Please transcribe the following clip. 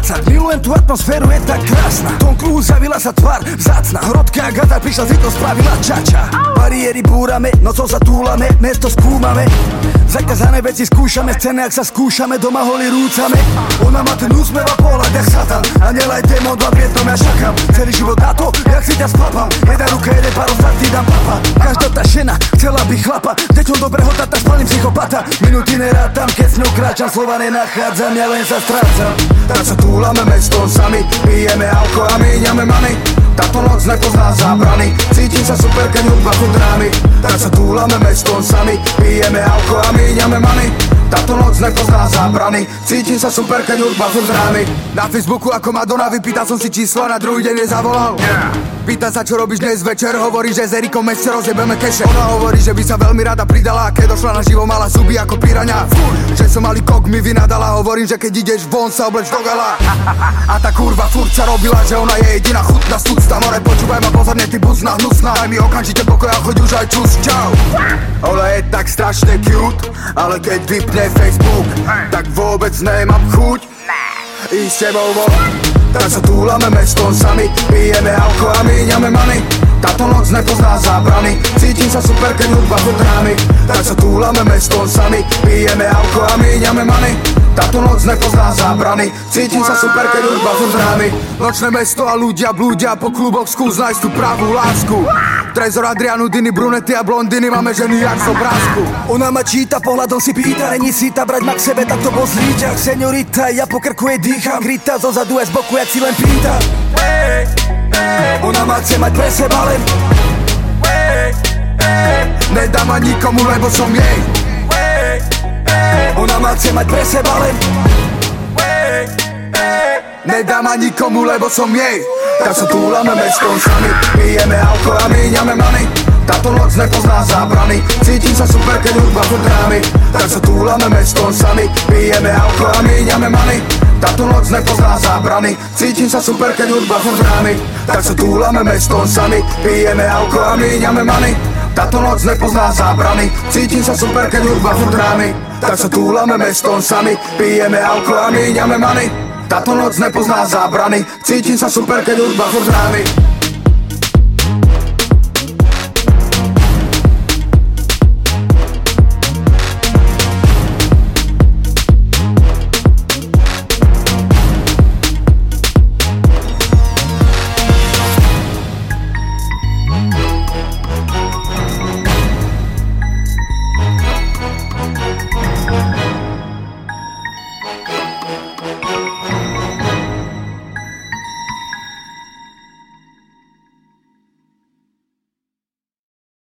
strácať Milujem tú atmosféru, je tak krásna. Tom kruhu zavila sa tvár, vzácna. Hrodká gata prišla z to spravila čača. Bariéry búrame, nocou sa túlame Mesto skúmame. Zakazané veci skúšame, scény ak sa skúšame Doma holi rúcame. Ona má ten úsmev a pohľad jak satan. A nelaj témon, dva pietom ja šakám. Celý život na to, jak si ťa sklapám. Jedna ruka, jeden pár ty dám papa. Každá tá žena chcela by chlapa. Deťom dobrého tata, spalím psychopata Minúty nerátam, keď s ňou kráčam Slova nenachádzam, ja len sa strácam. Tak sa túlame mestom sami Pijeme alko a míňame mami. Táto noc nepozná zábrany Cítim sa super, keď hudba drámy Tak sa túlame mestom sami Pijeme alko a míňame many táto noc nepozná zábrany Cítim sa super, keď hudba furt drámy Na Facebooku ako Madonna vypýtal som si číslo na druhý deň nezavolal. Yeah. Pýta sa čo robíš dnes večer Hovorí, že s Erikom ešte rozjebeme keše. Ona hovorí, že by sa veľmi rada pridala Keď došla na živo, mala zuby ako piraňa Že som malý kok mi vynadala Hovorím, že keď ideš von sa obleč do gala. A tá kurva furt sa robila, že ona je jediná chutná súcta More počúvaj ma pozorne, ty buzná hnusná. Daj mi okamžite pokoj a choď už aj čus, čau. Ona je tak strašne cute Ale keď vypne Facebook Tak vôbec nemám chuť. Ísť s tebou von Tak sa túlame mestom sami Pijeme alko a míňame many táto noc nepozná zábrany Cítim sa super, keď hudba furt Tak sa túlame mestom sami Pijeme alko a míňame many táto noc nepozná zábrany Cítim sa super, keď hudba furt Nočné mesto a ľudia blúdia Po kluboch skús nájsť tú pravú lásku. Trezor, Adrianu, Diny, brunety a blondiny Máme ženy jak z obrázku. Ona ma číta, pohľadom si pýta Není si ta brať ma k sebe, tak to bol zlíťak Seniorita, ja po krku jej dýcham. Grita zo zadu je z boku, jak si len pýta. Ona ma chce mať pre seba len. Nedám ma nikomu, lebo som jej. Ona ma chce mať pre seba len. Nedám ma nikomu, lebo som jej. Tak sa túlame mestom sami Pijeme táto noc nepozná zábrany. Cítim sa super, keď hudba furt drámy Tak sa túlame mestom sami. Pijeme alko a míňame many táto noc nepozná zábrany. Cítim sa super, keď hudba furt drámy Tak sa túlame mestom sami. Pijeme alko a míňame many táto noc nepozná zábrany. Cítim sa super, keď hudba furt drámy Tak sa túlame mestom sami. Pijeme alko a míňame many táto noc nepozná zábrany. Cítim sa super, keď hudba furt drámy